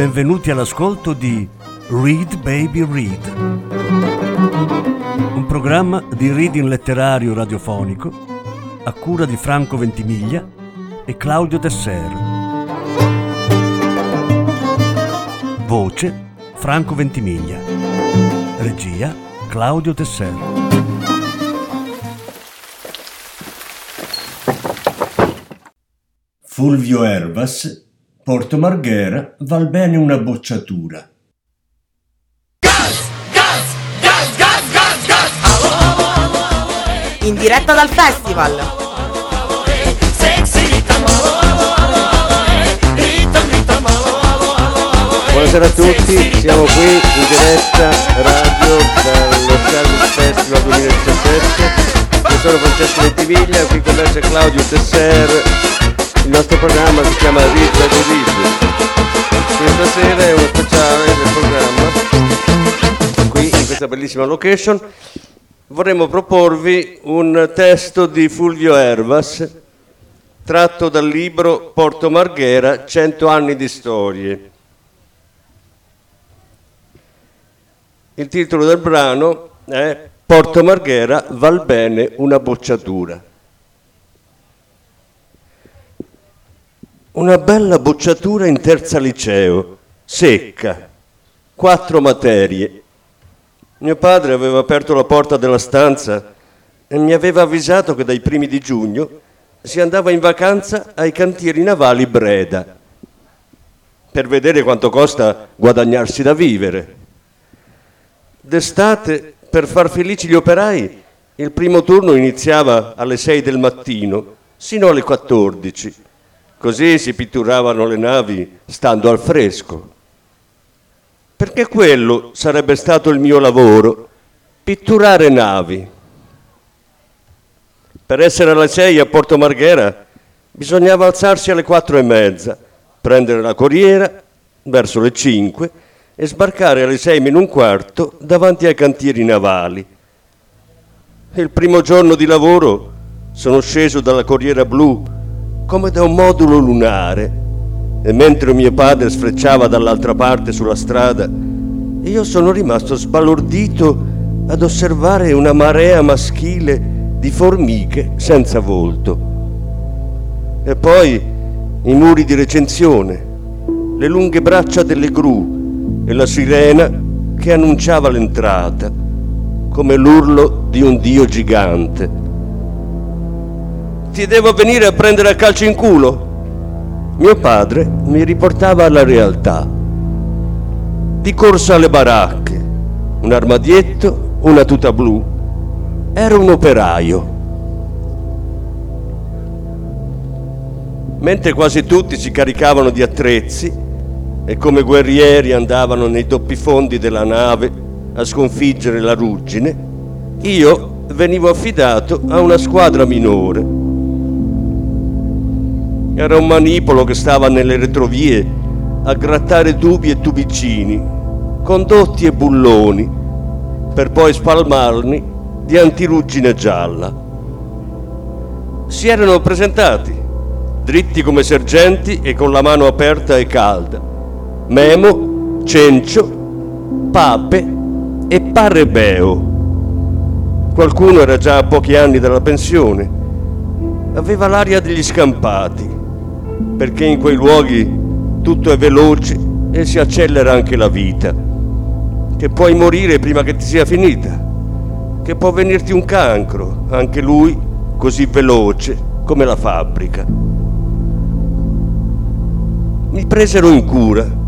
Benvenuti all'ascolto di Read Baby Read, un programma di reading letterario radiofonico a cura di Franco Ventimiglia e Claudio Tesser. Voce Franco Ventimiglia. Regia Claudio Tesser. Fulvio Ervas, Porto Marghera, val bene una bocciatura. In diretta dal festival. Buonasera a tutti, siamo qui in diretta radio dallo Charles Festival 2017. Io sono Francesco Ventimiglia, qui con me c'è Claudio Tesser. Il nostro programma si chiama by the Read. Questa sera è uno speciale del programma, qui in questa bellissima location. Vorremmo proporvi un testo di Fulvio Ervas tratto dal libro Porto Marghera, 100 anni di storie. Il titolo del brano è Porto Marghera val bene una bocciatura. Una bella bocciatura in terza liceo, secca, quattro materie. Mio padre aveva aperto la porta della stanza e mi aveva avvisato che dai primi di giugno si andava in vacanza ai cantieri navali Breda per vedere quanto costa guadagnarsi da vivere. D'estate, per far felici gli operai, il primo turno iniziava alle 6 del mattino, sino alle 14. Così si pitturavano le navi stando al fresco. Perché quello sarebbe stato il mio lavoro, pitturare navi. Per essere alle 6 a Porto Marghera bisognava alzarsi alle 4 e mezza, prendere la corriera verso le 5 e sbarcare alle 6 meno un quarto davanti ai cantieri navali. Il primo giorno di lavoro sono sceso dalla Corriera Blu come da un modulo lunare e mentre mio padre sfrecciava dall'altra parte sulla strada, io sono rimasto sbalordito ad osservare una marea maschile di formiche senza volto. E poi i muri di recensione, le lunghe braccia delle gru, e la sirena che annunciava l'entrata, come l'urlo di un dio gigante. Ti devo venire a prendere a calcio in culo? Mio padre mi riportava alla realtà. Di corsa alle baracche, un armadietto, una tuta blu. Ero un operaio. Mentre quasi tutti si caricavano di attrezzi, e come guerrieri andavano nei doppi fondi della nave a sconfiggere la ruggine, io venivo affidato a una squadra minore. Era un manipolo che stava nelle retrovie a grattare tubi e tubicini, condotti e bulloni, per poi spalmarli di antiruggine gialla. Si erano presentati, dritti come sergenti e con la mano aperta e calda Memo, Cencio, Pape e Parrebeo. Qualcuno era già a pochi anni dalla pensione. Aveva l'aria degli scampati, perché in quei luoghi tutto è veloce e si accelera anche la vita. Che puoi morire prima che ti sia finita. Che può venirti un cancro, anche lui così veloce come la fabbrica. Mi presero in cura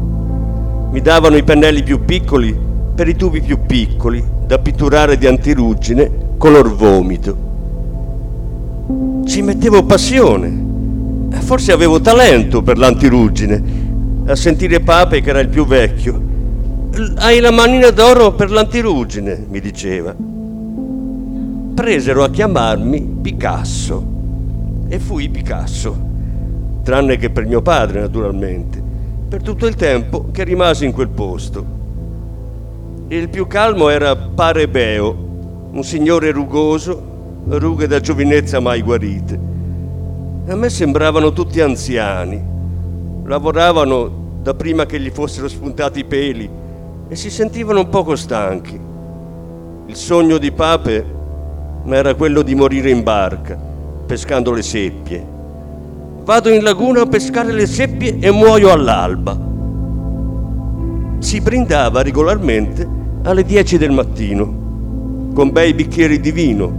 mi davano i pennelli più piccoli per i tubi più piccoli da pitturare di antiruggine color vomito. Ci mettevo passione, forse avevo talento per l'antiruggine, a sentire Pape che era il più vecchio. Hai la manina d'oro per l'antiruggine, mi diceva. Presero a chiamarmi Picasso e fui Picasso, tranne che per mio padre naturalmente per tutto il tempo che rimasi in quel posto. Il più calmo era Parebeo, un signore rugoso, rughe da giovinezza mai guarite. A me sembravano tutti anziani. Lavoravano da prima che gli fossero spuntati i peli e si sentivano un poco stanchi. Il sogno di Pape era quello di morire in barca, pescando le seppie. Vado in laguna a pescare le seppie e muoio all'alba. Si brindava regolarmente alle 10 del mattino, con bei bicchieri di vino,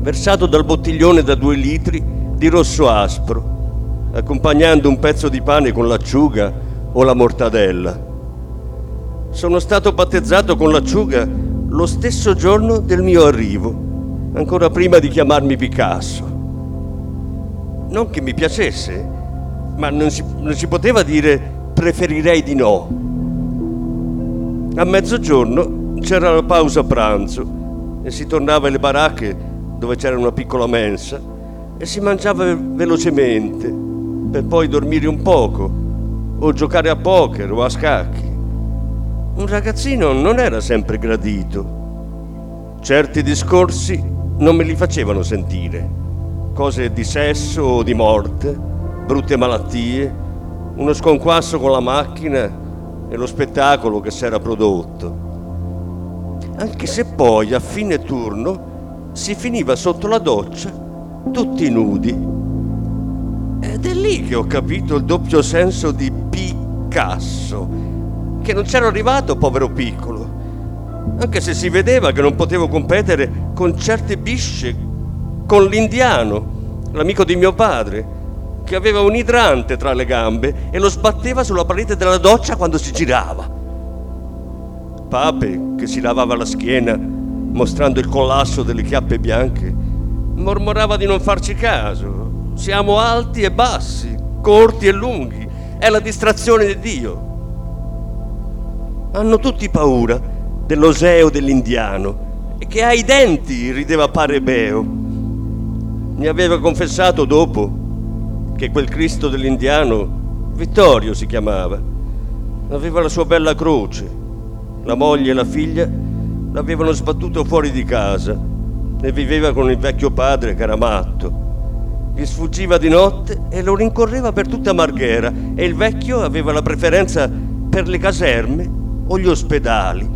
versato dal bottiglione da due litri di rosso aspro, accompagnando un pezzo di pane con l'acciuga o la mortadella. Sono stato battezzato con l'acciuga lo stesso giorno del mio arrivo, ancora prima di chiamarmi Picasso. Non che mi piacesse, ma non si, non si poteva dire preferirei di no. A mezzogiorno c'era la pausa pranzo e si tornava alle baracche dove c'era una piccola mensa e si mangiava velocemente per poi dormire un poco o giocare a poker o a scacchi. Un ragazzino non era sempre gradito. Certi discorsi non me li facevano sentire. Cose di sesso o di morte, brutte malattie, uno sconquasso con la macchina e lo spettacolo che si era prodotto. Anche se poi a fine turno si finiva sotto la doccia tutti nudi ed è lì che ho capito il doppio senso di Picasso, che non c'ero arrivato, povero piccolo. Anche se si vedeva che non potevo competere con certe bisce, con l'indiano, l'amico di mio padre, che aveva un idrante tra le gambe e lo sbatteva sulla parete della doccia quando si girava. Pape, che si lavava la schiena, mostrando il collasso delle chiappe bianche, mormorava di non farci caso, siamo alti e bassi, corti e lunghi. È la distrazione di Dio. Hanno tutti paura dell'oseo dell'indiano e che ha i denti, rideva pare Beo. Mi aveva confessato dopo che quel Cristo dell'indiano, Vittorio si chiamava, aveva la sua bella croce. La moglie e la figlia l'avevano sbattuto fuori di casa e viveva con il vecchio padre che era matto gli sfuggiva di notte e lo rincorreva per tutta Marghera e il vecchio aveva la preferenza per le caserme o gli ospedali.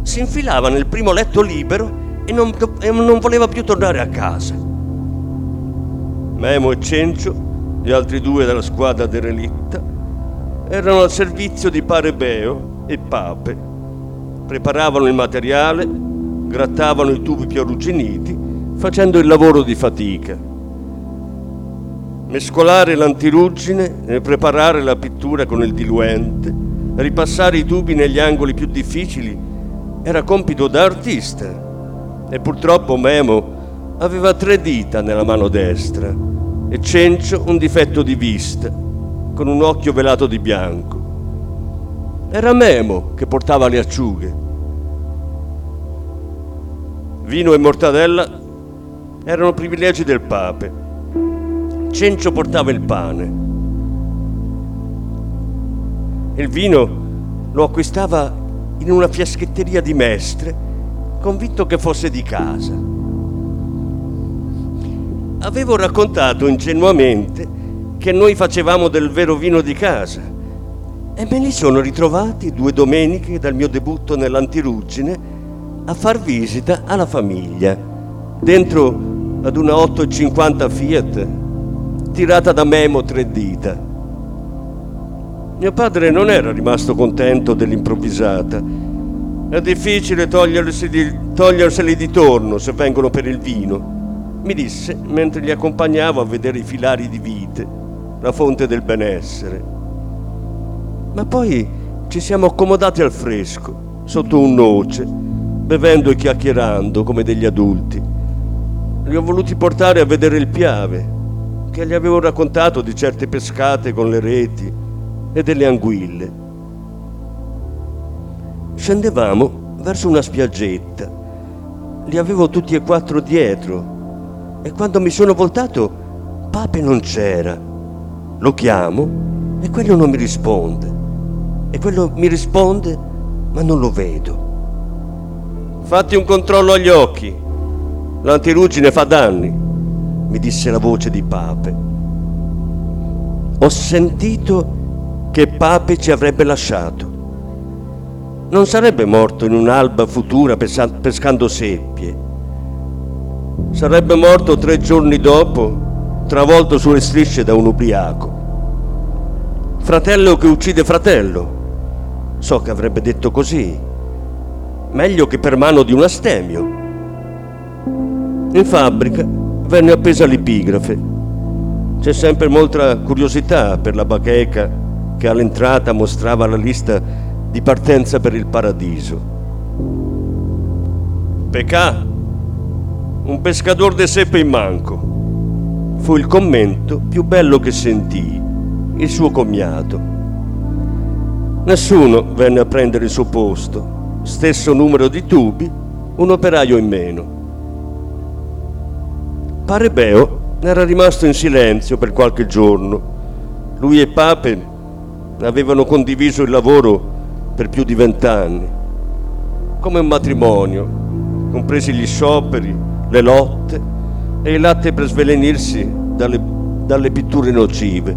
Si infilava nel primo letto libero e non, e non voleva più tornare a casa. Memo e Cencio, gli altri due della squadra derelitta, erano al servizio di Pare Beo e Pape. Preparavano il materiale, grattavano i tubi più arrugginiti, facendo il lavoro di fatica mescolare l'antiruggine e preparare la pittura con il diluente, ripassare i tubi negli angoli più difficili, era compito da artista. E purtroppo Memo aveva tre dita nella mano destra e Cencio un difetto di vista, con un occhio velato di bianco. Era Memo che portava le acciughe. Vino e mortadella erano privilegi del pape Cencio portava il pane. Il vino lo acquistava in una fiaschetteria di Mestre, convinto che fosse di casa. Avevo raccontato ingenuamente che noi facevamo del vero vino di casa e me li sono ritrovati due domeniche dal mio debutto nell'antiruggine a far visita alla famiglia, dentro ad una 850 Fiat tirata da Memo tre dita. Mio padre non era rimasto contento dell'improvvisata. È difficile toglierseli di, toglierseli di torno se vengono per il vino, mi disse mentre li accompagnavo a vedere i filari di vite, la fonte del benessere. Ma poi ci siamo accomodati al fresco, sotto un noce, bevendo e chiacchierando come degli adulti. Li ho voluti portare a vedere il piave, che gli avevo raccontato di certe pescate con le reti e delle anguille. Scendevamo verso una spiaggetta. Li avevo tutti e quattro dietro e quando mi sono voltato Pape non c'era. Lo chiamo e quello non mi risponde. E quello mi risponde ma non lo vedo. Fatti un controllo agli occhi. L'antiruggine fa danni mi disse la voce di Pape. Ho sentito che Pape ci avrebbe lasciato. Non sarebbe morto in un'alba futura pescando seppie. Sarebbe morto tre giorni dopo, travolto sulle strisce da un ubriaco. Fratello che uccide fratello. So che avrebbe detto così. Meglio che per mano di un astemio. In fabbrica venne appesa l'epigrafe. C'è sempre molta curiosità per la bacheca che all'entrata mostrava la lista di partenza per il paradiso. Pecà, un pescatore de seppe in manco. Fu il commento più bello che sentii, il suo commiato. Nessuno venne a prendere il suo posto, stesso numero di tubi, un operaio in meno. Parebeo era rimasto in silenzio per qualche giorno. Lui e Pape avevano condiviso il lavoro per più di vent'anni, come un matrimonio, compresi gli scioperi, le lotte e il latte per svelenirsi dalle, dalle pitture nocive.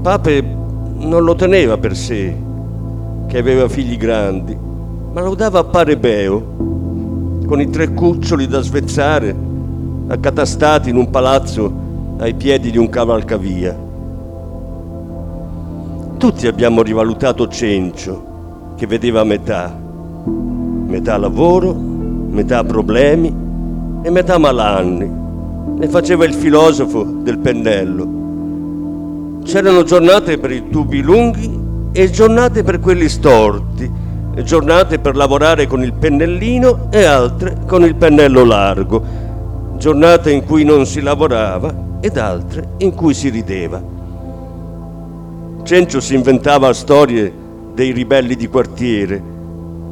Pape non lo teneva per sé, che aveva figli grandi, ma lo dava a Parebeo, con i tre cuccioli da svezzare accatastati in un palazzo ai piedi di un cavalcavia. Tutti abbiamo rivalutato Cencio, che vedeva metà, metà lavoro, metà problemi e metà malanni. Ne faceva il filosofo del pennello. C'erano giornate per i tubi lunghi e giornate per quelli storti, giornate per lavorare con il pennellino e altre con il pennello largo giornate in cui non si lavorava ed altre in cui si rideva. Cencio si inventava storie dei ribelli di quartiere,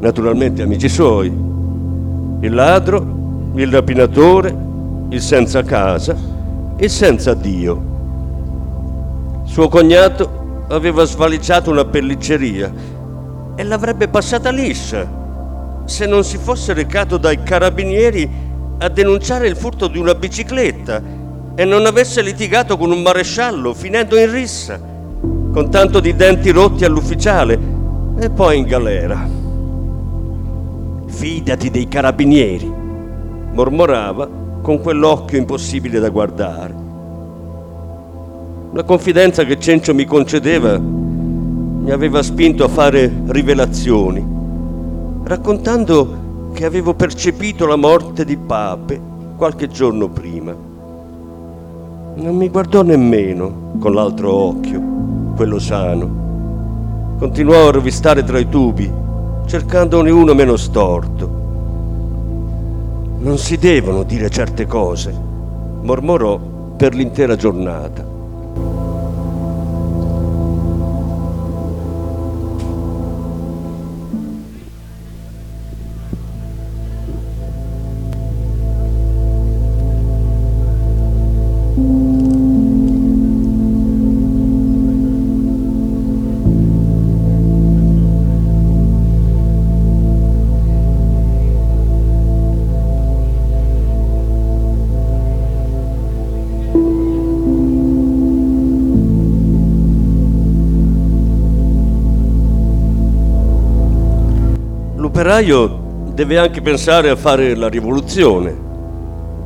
naturalmente amici suoi, il ladro, il rapinatore, il senza casa, il senza Dio. Suo cognato aveva svalicciato una pellicceria e l'avrebbe passata liscia se non si fosse recato dai carabinieri a denunciare il furto di una bicicletta e non avesse litigato con un maresciallo finendo in rissa, con tanto di denti rotti all'ufficiale e poi in galera. Fidati dei carabinieri, mormorava con quell'occhio impossibile da guardare. La confidenza che Cencio mi concedeva mi aveva spinto a fare rivelazioni, raccontando che avevo percepito la morte di Pape qualche giorno prima. Non mi guardò nemmeno con l'altro occhio, quello sano. Continuò a rovistare tra i tubi, cercandone uno meno storto. Non si devono dire certe cose, mormorò per l'intera giornata. L'operaio deve anche pensare a fare la rivoluzione,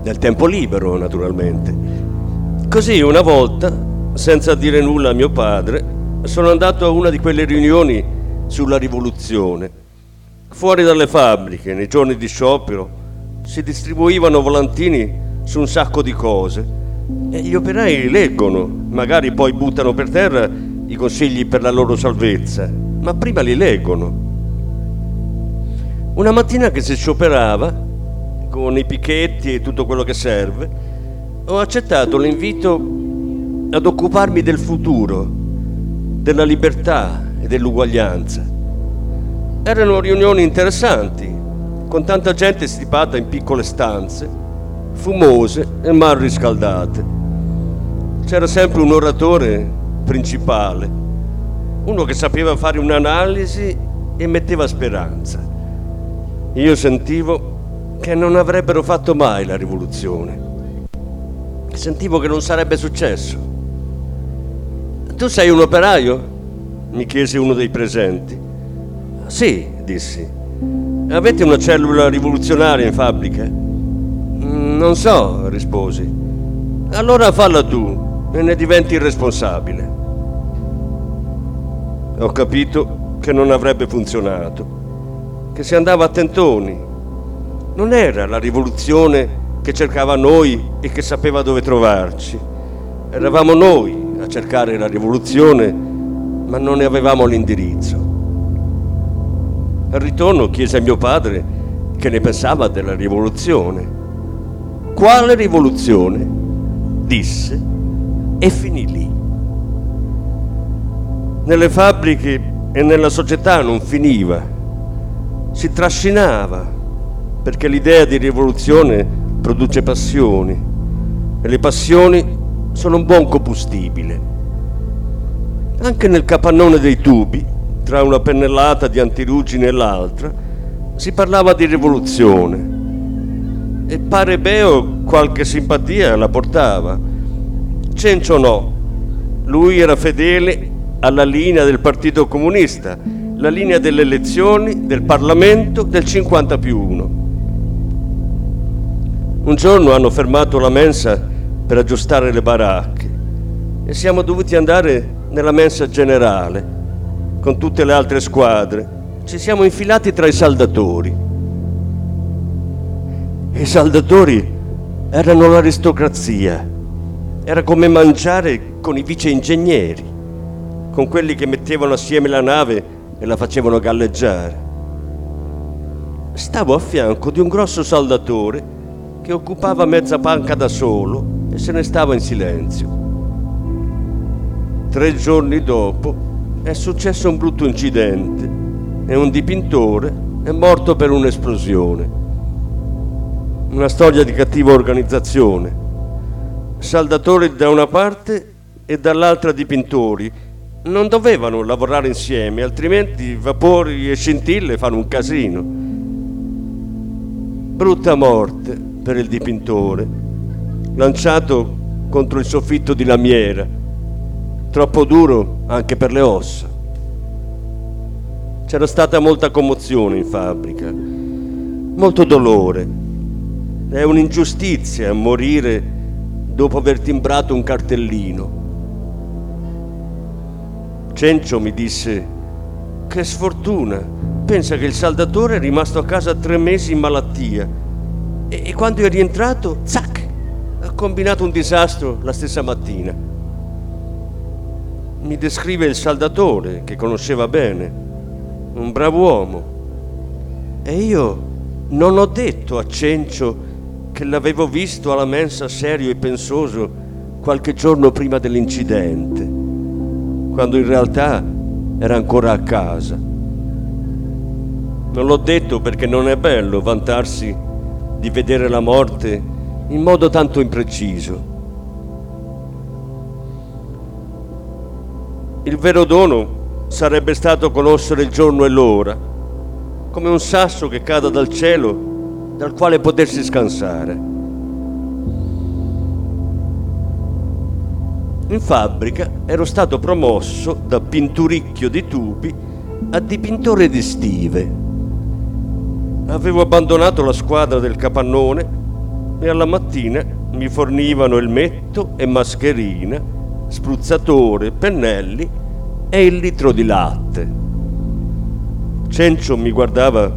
nel tempo libero naturalmente. Così una volta, senza dire nulla a mio padre, sono andato a una di quelle riunioni sulla rivoluzione. Fuori dalle fabbriche, nei giorni di sciopero, si distribuivano volantini su un sacco di cose e gli operai leggono, magari poi buttano per terra i consigli per la loro salvezza, ma prima li leggono una mattina che si scioperava, con i picchetti e tutto quello che serve, ho accettato l'invito ad occuparmi del futuro, della libertà e dell'uguaglianza. Erano riunioni interessanti, con tanta gente stipata in piccole stanze, fumose e mal riscaldate. C'era sempre un oratore principale, uno che sapeva fare un'analisi e metteva speranza. Io sentivo che non avrebbero fatto mai la rivoluzione. Sentivo che non sarebbe successo. Tu sei un operaio? mi chiese uno dei presenti. Sì, dissi. Avete una cellula rivoluzionaria in fabbrica? "Mm, Non so, risposi. Allora falla tu e ne diventi il responsabile. Ho capito che non avrebbe funzionato, che si andava a tentoni. Non era la rivoluzione che cercava noi e che sapeva dove trovarci. Eravamo noi a cercare la rivoluzione, ma non ne avevamo l'indirizzo. Al ritorno chiese a mio padre che ne pensava della rivoluzione. Quale rivoluzione? Disse e finì lì. Nelle fabbriche e nella società non finiva, si trascinava, perché l'idea di rivoluzione produce passioni e le passioni sono un buon combustibile. Anche nel capannone dei tubi, tra una pennellata di antirugine e l'altra, si parlava di rivoluzione. E pare Beo qualche simpatia la portava. Cencio no. Lui era fedele alla linea del Partito Comunista, la linea delle elezioni, del Parlamento, del 50 più 1. Un giorno hanno fermato la mensa per aggiustare le baracche e siamo dovuti andare nella mensa generale con tutte le altre squadre. Ci siamo infilati tra i saldatori. I saldatori erano l'aristocrazia. Era come mangiare con i vice ingegneri, con quelli che mettevano assieme la nave e la facevano galleggiare. Stavo a fianco di un grosso saldatore che occupava mezza panca da solo e se ne stava in silenzio. Tre giorni dopo è successo un brutto incidente e un dipintore è morto per un'esplosione. Una storia di cattiva organizzazione. Saldatori da una parte e dall'altra dipintori. Non dovevano lavorare insieme, altrimenti vapori e scintille fanno un casino. Brutta morte per il dipintore, lanciato contro il soffitto di lamiera, troppo duro anche per le ossa. C'era stata molta commozione in fabbrica, molto dolore. È un'ingiustizia morire dopo aver timbrato un cartellino. Cencio mi disse, che sfortuna, pensa che il saldatore è rimasto a casa tre mesi in malattia e, e quando è rientrato, zac, ha combinato un disastro la stessa mattina. Mi descrive il saldatore che conosceva bene, un bravo uomo. E io non ho detto a Cencio che l'avevo visto alla mensa serio e pensoso qualche giorno prima dell'incidente, quando in realtà era ancora a casa. Non l'ho detto perché non è bello vantarsi di vedere la morte in modo tanto impreciso. Il vero dono sarebbe stato conoscere il giorno e l'ora, come un sasso che cada dal cielo dal quale potersi scansare. In fabbrica ero stato promosso da pinturicchio di tubi a dipintore di stive. Avevo abbandonato la squadra del capannone e alla mattina mi fornivano elmetto e mascherina, spruzzatore, pennelli e il litro di latte. Cencio mi guardava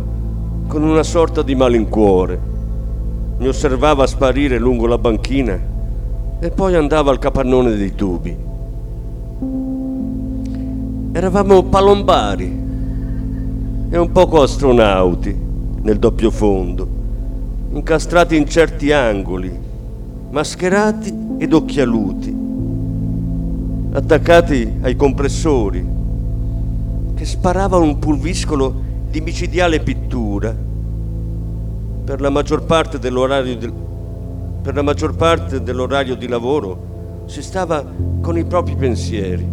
con una sorta di malincuore. Mi osservava sparire lungo la banchina e poi andava al capannone dei tubi. Eravamo palombari e un poco astronauti nel doppio fondo, incastrati in certi angoli, mascherati ed occhialuti, attaccati ai compressori che sparavano un pulviscolo di micidiale pittura per la maggior parte dell'orario di, per la maggior parte dell'orario di lavoro si stava con i propri pensieri.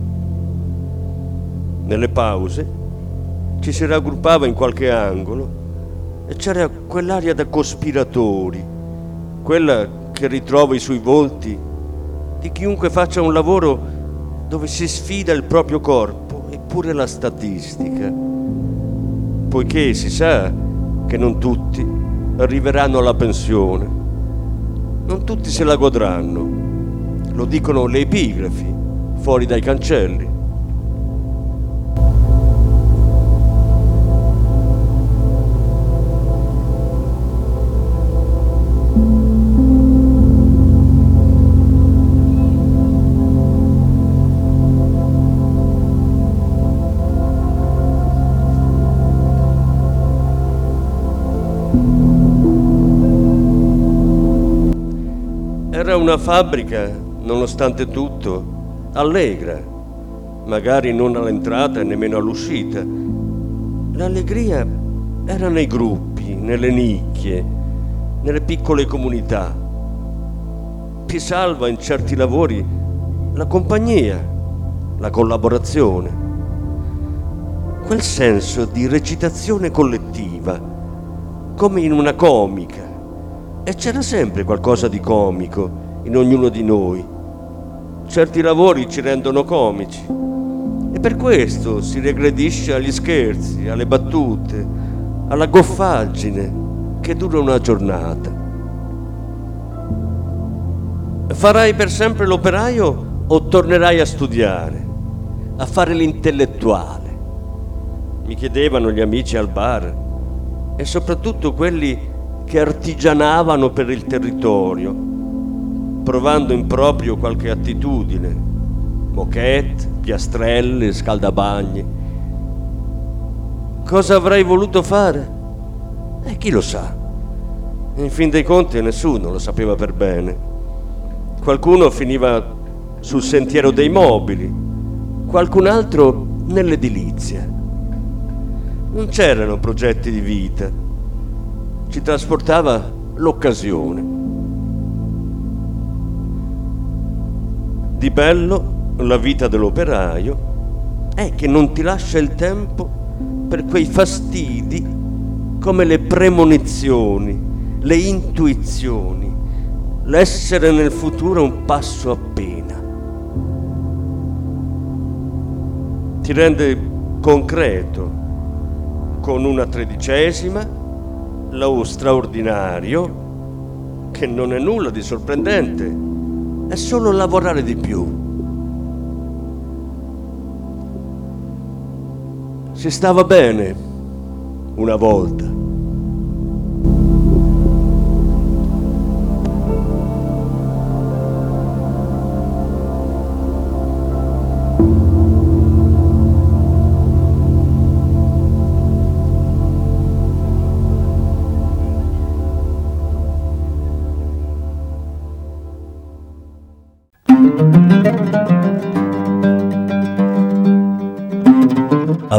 Nelle pause ci si raggruppava in qualche angolo e c'era quell'aria da cospiratori, quella che ritrovi sui volti di chiunque faccia un lavoro dove si sfida il proprio corpo e pure la statistica, poiché si sa che non tutti arriveranno alla pensione, non tutti se la godranno, lo dicono le epigrafi fuori dai cancelli. Una fabbrica, nonostante tutto, allegra, magari non all'entrata e nemmeno all'uscita. L'allegria era nei gruppi, nelle nicchie, nelle piccole comunità. Ti salva in certi lavori la compagnia, la collaborazione, quel senso di recitazione collettiva, come in una comica e c'era sempre qualcosa di comico in ognuno di noi. Certi lavori ci rendono comici e per questo si regredisce agli scherzi, alle battute, alla goffaggine che dura una giornata. Farai per sempre l'operaio o tornerai a studiare, a fare l'intellettuale? Mi chiedevano gli amici al bar e soprattutto quelli che artigianavano per il territorio, provando in proprio qualche attitudine, moquette, piastrelle, scaldabagni. Cosa avrei voluto fare? E chi lo sa? In fin dei conti nessuno lo sapeva per bene. Qualcuno finiva sul sentiero dei mobili, qualcun altro nell'edilizia. Non c'erano progetti di vita ci trasportava l'occasione. Di bello la vita dell'operaio è che non ti lascia il tempo per quei fastidi come le premonizioni, le intuizioni, l'essere nel futuro un passo appena. Ti rende concreto con una tredicesima lo straordinario, che non è nulla di sorprendente, è solo lavorare di più. Si stava bene una volta.